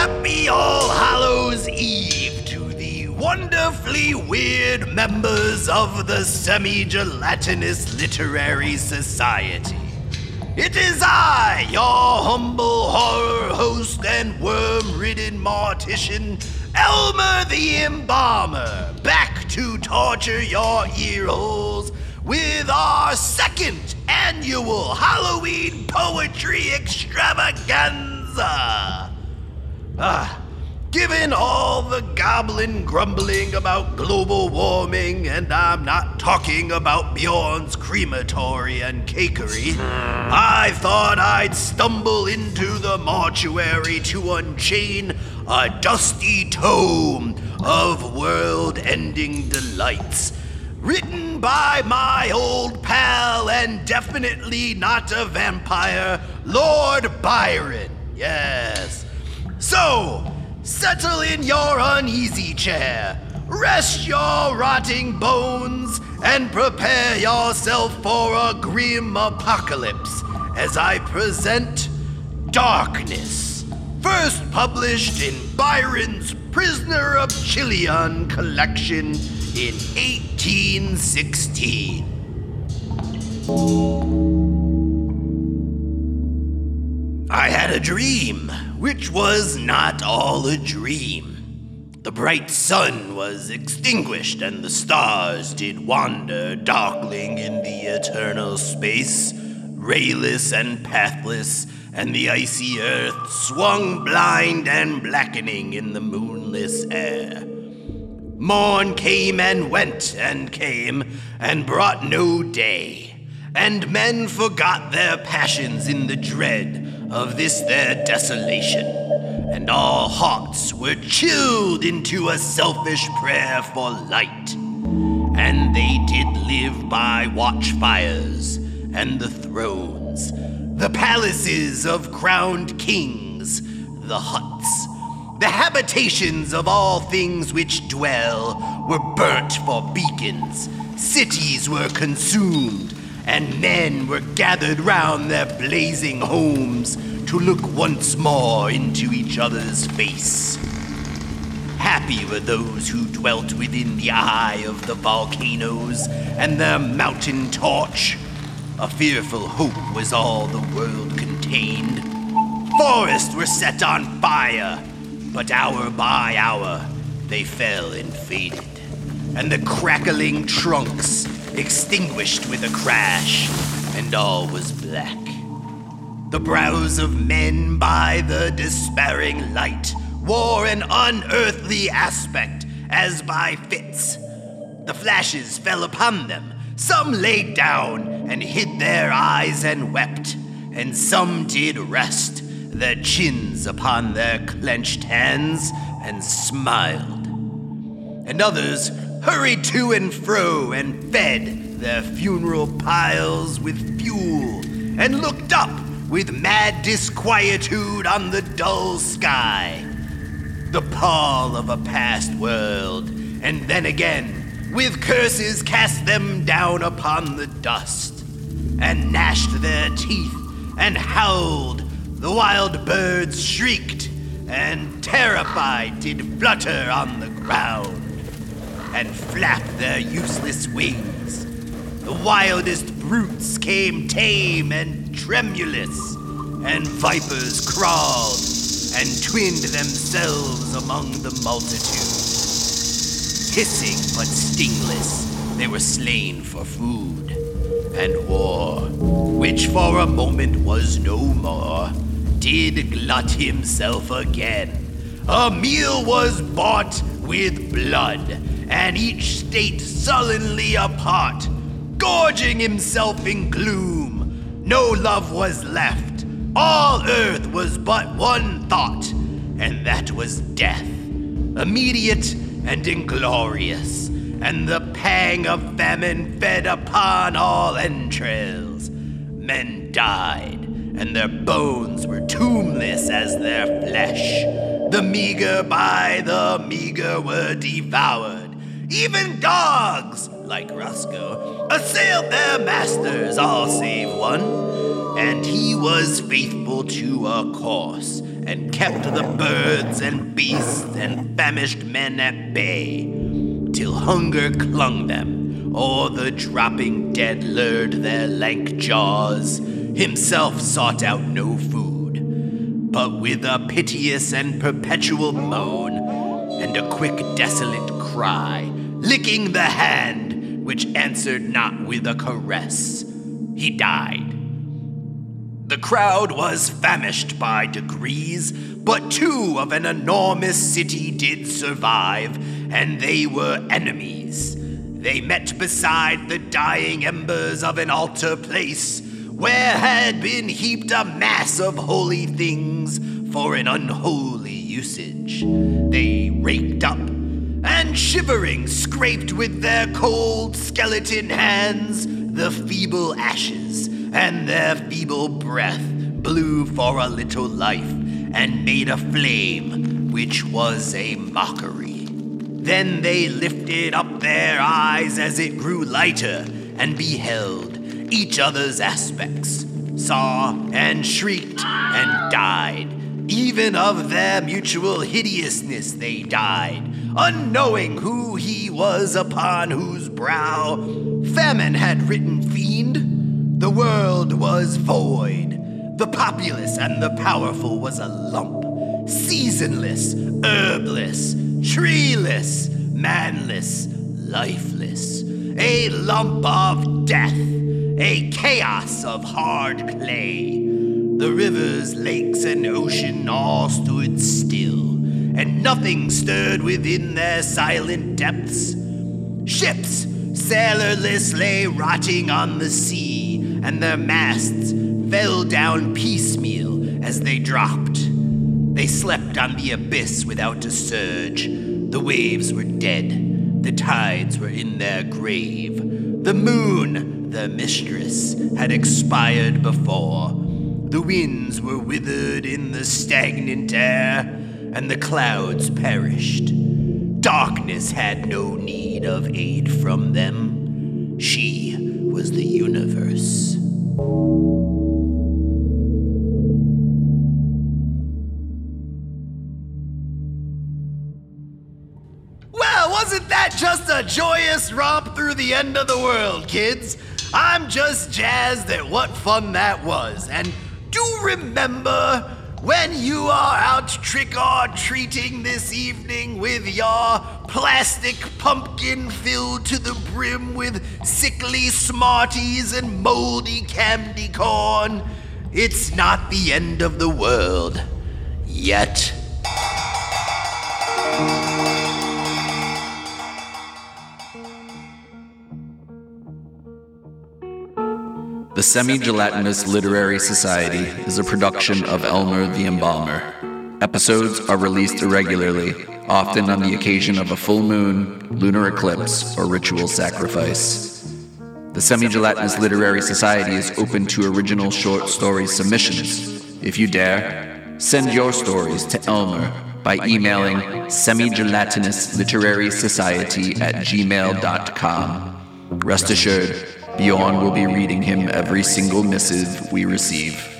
Happy All Hallows Eve to the wonderfully weird members of the Semi Gelatinous Literary Society. It is I, your humble horror host and worm ridden mortician, Elmer the Embalmer, back to torture your ear holes with our second annual Halloween Poetry Extravaganza. Ah, given all the goblin grumbling about global warming, and I'm not talking about Bjorn's crematory and cakery, I thought I'd stumble into the mortuary to unchain a dusty tome of world ending delights. Written by my old pal and definitely not a vampire, Lord Byron. Yes. So, settle in your uneasy chair, rest your rotting bones, and prepare yourself for a grim apocalypse as I present Darkness, first published in Byron's Prisoner of Chillon collection in 1816. I had a dream, which was not all a dream. The bright sun was extinguished, and the stars did wander darkling in the eternal space, rayless and pathless, and the icy earth swung blind and blackening in the moonless air. Morn came and went and came and brought no day, and men forgot their passions in the dread of this their desolation, and all hearts were chilled into a selfish prayer for light. And they did live by watchfires and the thrones, the palaces of crowned kings, the huts, the habitations of all things which dwell were burnt for beacons, cities were consumed, and men were gathered round their blazing homes to look once more into each other's face. Happy were those who dwelt within the eye of the volcanoes and their mountain torch. A fearful hope was all the world contained. Forests were set on fire, but hour by hour they fell and faded, and the crackling trunks extinguished with a crash, and all was black. The brows of men by the despairing light wore an unearthly aspect as by fits. The flashes fell upon them. Some lay down and hid their eyes and wept, and some did rest, their chins upon their clenched hands, and smiled. And others hurried to and fro and fed their funeral piles with fuel, and looked up with mad disquietude on the dull sky the pall of a past world, and then again, with curses, cast them down upon the dust, and gnashed their teeth, and howled. The wild birds shrieked, and terrified did flutter on the ground, and flap their useless wings. The wildest brutes came tame and tremulous, and vipers crawled and twinned themselves among the multitude. Hissing but stingless, they were slain for food and war, which for a moment was no more, did glut himself again. A meal was bought with blood, and each state sullenly apart, gorging himself in gloom. No love was left. All earth was but one thought, and that was death. Immediate and inglorious, and the pang of famine fed upon all entrails. Men died, and their bones were tombless as their flesh. The meager by the meager were devoured. Even dogs, like Roscoe, assailed their masters, all save one. And he was faithful to a course, and kept the birds and beasts and famished men at bay, till hunger clung them, or the dropping dead lured their lank jaws. Himself sought out no food, but with a piteous and perpetual moan, and a quick desolate cry, licking the hand which answered not with a caress, he died. The crowd was famished by degrees, but two of an enormous city did survive, and they were enemies. They met beside the dying embers of an altar place, where had been heaped a mass of holy things for an unholy usage. They raked up, and shivering scraped with their cold skeleton hands the feeble ashes and their feeble breath blew for a little life and made a flame which was a mockery. Then they lifted up their eyes as it grew lighter and beheld each other's aspects, saw and shrieked and died. Even of their mutual hideousness they died, unknowing who he was upon whose brow famine had written fiend the world was void. The populous and the powerful was a lump, seasonless, herbless, treeless, manless, lifeless. A lump of death, a chaos of hard clay. The rivers, lakes, and ocean all stood still, and nothing stirred within their silent depths. Ships, sailorless, lay rotting on the sea and their masts fell down piecemeal as they dropped. They slept on the abyss without a surge. The waves were dead. The tides were in their grave. The moon, their mistress, had expired before. The winds were withered in the stagnant air, and the clouds perished. Darkness had no need of aid from them. She was the universe. Well, wasn't that just a joyous romp through the end of the world, kids? I'm just jazzed at what fun that was. And do remember when you are out trick or treating this evening with your plastic pumpkin filled to the brim with sickly Smarties and moldy candy corn, it's not the end of the world. Yet. The Semi Gelatinous Literary Society is a production of Elmer the Embalmer. Episodes are released irregularly, often on the occasion of a full moon, lunar eclipse, or ritual sacrifice. The Semi Gelatinous Literary Society is open to original short story submissions. If you dare, send your stories to Elmer by emailing semigelatinouslitararysociety at gmail.com. Rest assured, Bjorn will be reading him every single missive we receive.